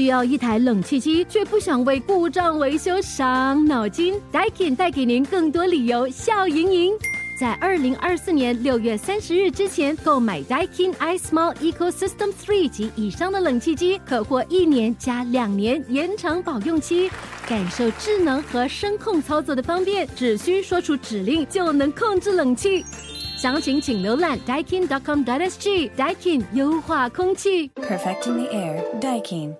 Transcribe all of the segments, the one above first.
需要一台冷气机，却不想为故障维修伤脑筋，Daikin 带给您更多理由笑盈盈。在二零二四年六月三十日之前购买 Daikin iSmall Ecosystem Three 及以上的冷气机，可获一年加两年延长保用期，感受智能和声控操作的方便，只需说出指令就能控制冷气。详情请浏览 daikin.com.sg。Daikin 优化空气。Perfecting the air, Daikin.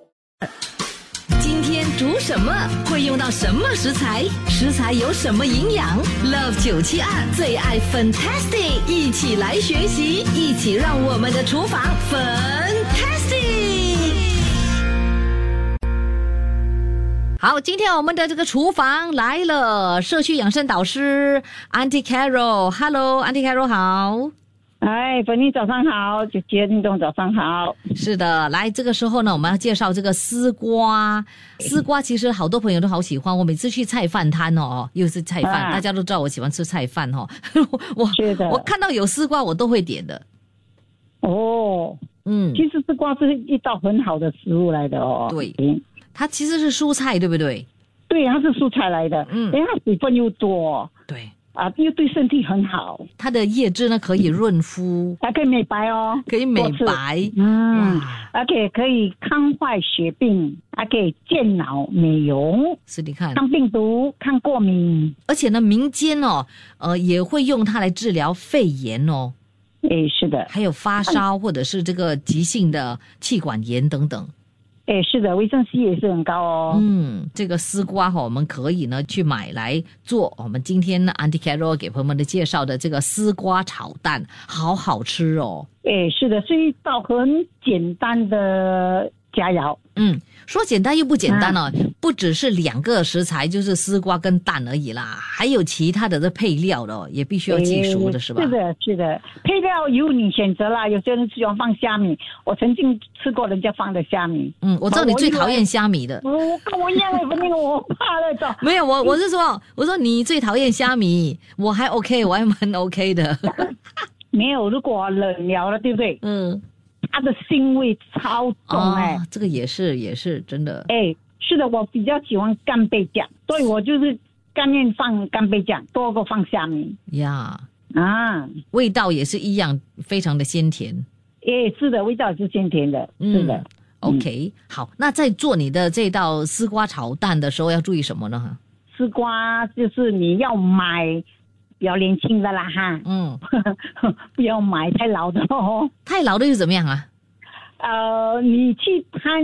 今天煮什么？会用到什么食材？食材有什么营养？Love 九七二最爱 Fantastic，一起来学习，一起让我们的厨房 Fantastic。好，今天我们的这个厨房来了，社区养生导师 Auntie Carol，Hello，Auntie Carol 好。哎，粉妮早上好，姐姐运动早上好。是的，来这个时候呢，我们要介绍这个丝瓜。丝瓜其实好多朋友都好喜欢，我每次去菜饭摊哦，又是菜饭，啊大家都知道我喜欢吃菜饭哦。我我看到有丝瓜我都会点的。哦，嗯，其实丝瓜是一道很好的食物来的哦。对嗯它其实是蔬菜，对不对？对，它是蔬菜来的，嗯因为它水分又多对，啊，又对身体很好，它的叶汁呢可以润肤，还可以美白哦，可以美。白。嗯，而且可以抗坏血病，还可以健脑美容、是你看，抗病毒、抗过敏。而且呢，民间哦，呃，也会用它来治疗肺炎哦，哎，是的，还有发烧或者是这个急性的气管炎等等。哎，是的，维生素也是很高哦。嗯，这个丝瓜哈，我们可以呢去买来做。我们今天呢，Auntie Carol 给朋友们的介绍的这个丝瓜炒蛋，好好吃哦。哎，是的，是一道很简单的佳肴。嗯，说简单又不简单哦，嗯不只是两个食材，就是丝瓜跟蛋而已啦，还有其他的这配料的、哦，也必须要记熟的是吧？是的，是的，配料由你选择啦。有些人喜欢放虾米，我曾经吃过人家放的虾米。嗯，我知道你最讨厌虾米的。我跟我一样的，反正我怕那种。没有，我我是说，我说你最讨厌虾米，我还 OK，我还蛮 OK 的。没有，如果冷聊了，对不对？嗯，它的腥味超重哎、哦，这个也是也是真的。哎，是的，我比较喜欢干贝酱，所以我就是甘愿放干贝酱多过放虾米呀啊。味道也是一样，非常的鲜甜。哎，是的，味道是鲜甜的，嗯是的。OK，好，那在做你的这道丝瓜炒蛋的时候要注意什么呢？丝瓜就是你要买比较年轻的啦哈，嗯，不要买太老的哦。太老的又怎么样啊？呃，你去摊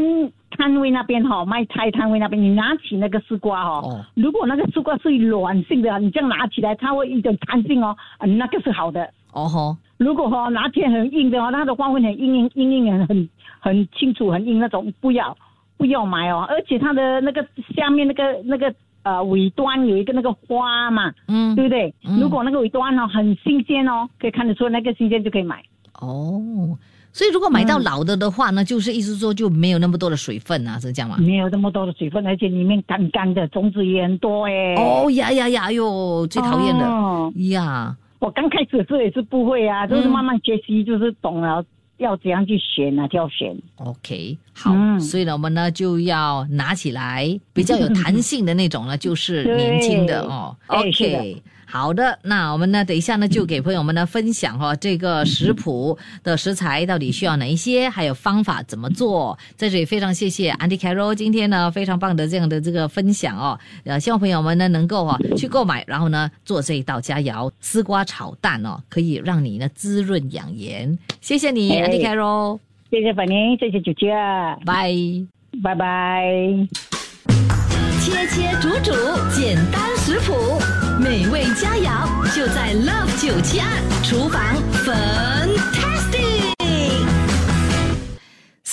摊位那边哈、卖菜摊位那边，你拿起那个丝瓜哦，哦如果那个丝瓜是软性的，你这样拿起来，它会一种弹性哦，啊那个是好的。哦吼，如果哈、拿起来很硬的哦，它的花纹很硬硬硬硬很很很清楚很硬那种，不要不要买哦。而且它的那个下面那个那个呃尾端有一个那个花嘛，嗯对，不对？嗯如果那个尾端哦很新鲜哦，可以看得出那个新鲜就可以买。哦，所以如果买到老的的话呢，就是意思说就没有那么多的水分啊，是这样吗？没有那么多的水分，而且里面干干的，种子也很多哎。哦呀呀呀，哎呦，最讨厌的哦呀。我刚开始的时候也是不会啊，就是嗯慢慢学习，就是懂了要怎样去选哪条选。OK，好，嗯所以呢，我们呢就要拿起来比较有弹性的那种呢，就是年轻的哦。OK，好的，那我们呢等一下呢就给朋友们呢分享哈、哦、这个食谱的食材到底需要哪一些，还有方法怎么做。在这里非常谢谢 Auntie Carol 今天呢非常棒的这样的这个分享哦，呃，希望朋友们呢能够啊去购买，然后呢做这一道佳肴丝瓜炒蛋哦，可以让你呢滋润养颜。谢谢你、哎 Auntie Carol，谢谢粉玲，谢谢九姐，拜。拜拜。切切煮煮，简单食谱，美味就在 Love 九七二厨房 Fun。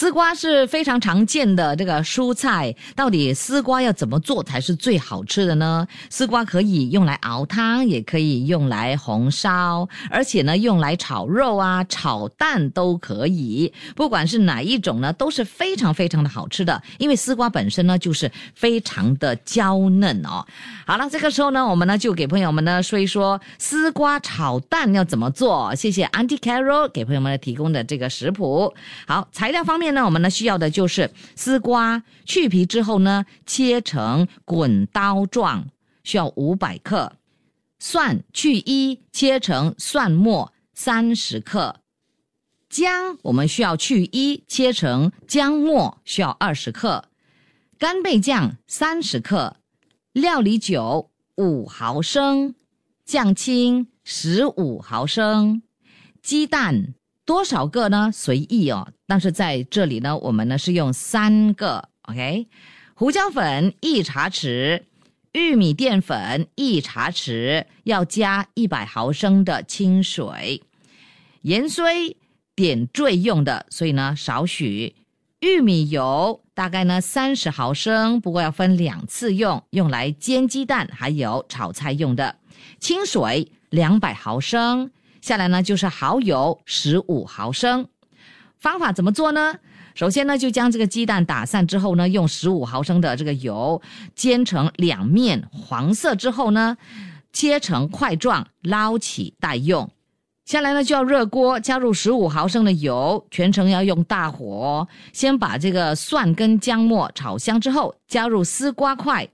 丝瓜是非常常见的这个蔬菜，到底丝瓜要怎么做才是最好吃的呢？丝瓜可以用来熬汤，也可以用来红烧，而且呢，用来炒肉啊、炒蛋都可以。不管是哪一种呢，都是非常非常的好吃的，因为丝瓜本身呢就是非常的娇嫩哦。好了，这个时候呢，我们呢就给朋友们呢说一说丝瓜炒蛋要怎么做。谢谢 Auntie Carol 给朋友们提供的这个食谱。好，材料方面。那，我们呢需要的就是丝瓜，去皮之后呢，切成滚刀状，需要五百克；蒜去衣，切成蒜末三十克；姜我们需要去衣，切成姜末，需要二十克；干贝酱三十克；料理酒五毫升；酱青十五毫升；鸡蛋。多少个呢？随意哦。但是在这里呢，我们呢是用三个，OK。胡椒粉一茶匙，玉米淀粉一茶匙，要加一百毫升的清水。盐虽点缀用的，所以呢少许。玉米油大概呢三十毫升，不过要分两次用，用来煎鸡蛋还有炒菜用的。清水两百毫升。下来呢，就是蚝油十五毫升。方法怎么做呢？首先呢，就将这个鸡蛋打散之后呢，用十五毫升的这个油煎成两面黄色之后呢，切成块状，捞起待用。下来呢，就要热锅，加入十五毫升的油，全程要用大火，先把这个蒜跟姜末炒香之后，加入丝瓜块，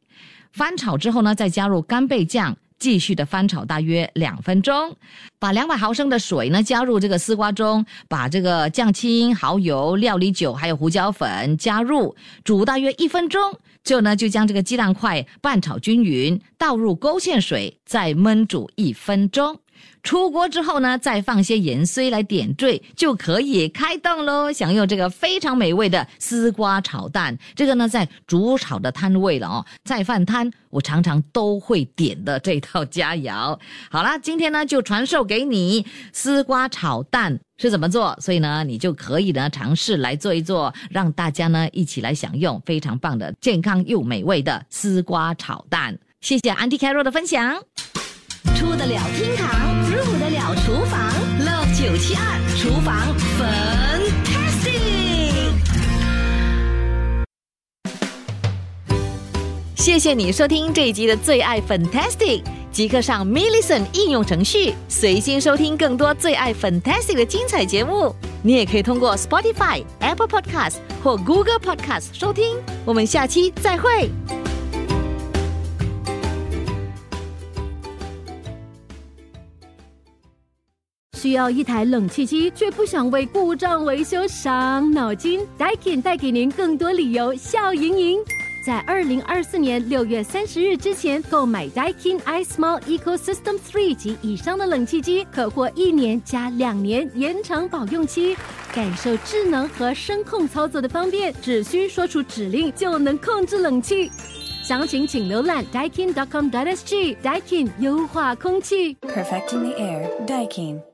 翻炒之后呢，再加入干贝酱。继续的翻炒大约两分钟，把两百毫升的水呢加入这个丝瓜中，把这个酱青、蚝油、料理酒还有胡椒粉加入，煮大约一分钟。最后呢，就将这个鸡蛋块拌炒均匀，倒入勾芡水，再焖煮一分钟。出锅之后呢，再放些盐碎来点缀，就可以开动喽，享用这个非常美味的丝瓜炒蛋。这个呢，在煮炒的摊位了哦，在饭摊我常常都会点的这套佳肴。好啦，今天呢就传授给你丝瓜炒蛋是怎么做，所以呢，你就可以呢尝试来做一做，让大家呢一起来享用非常棒的健康又美味的丝瓜炒蛋。谢谢安迪凯罗的分享。出得了厅堂，入得了厨房，Love 九七二厨房 Fantastic。谢谢你收听这一集的最爱 Fantastic，即刻上 m i l l i c e n t 应用程序，随心收听更多最爱 Fantastic 的精彩节目。你也可以通过 Spotify、Apple Podcast 或 Google Podcast 收听。我们下期再会。需要一台冷气机，却不想为故障维修伤脑筋？Daikin 带给您更多理由笑盈盈。在二零二四年六月三十日之前购买 Daikin iSmall Ecosystem Three 及以上的冷气机，可获一年加两年延长保用期，感受智能和声控操作的方便，只需说出指令就能控制冷气。详情请浏览 daikin.com/dsg。Daikin 优化空气，Perfecting the air，Daikin。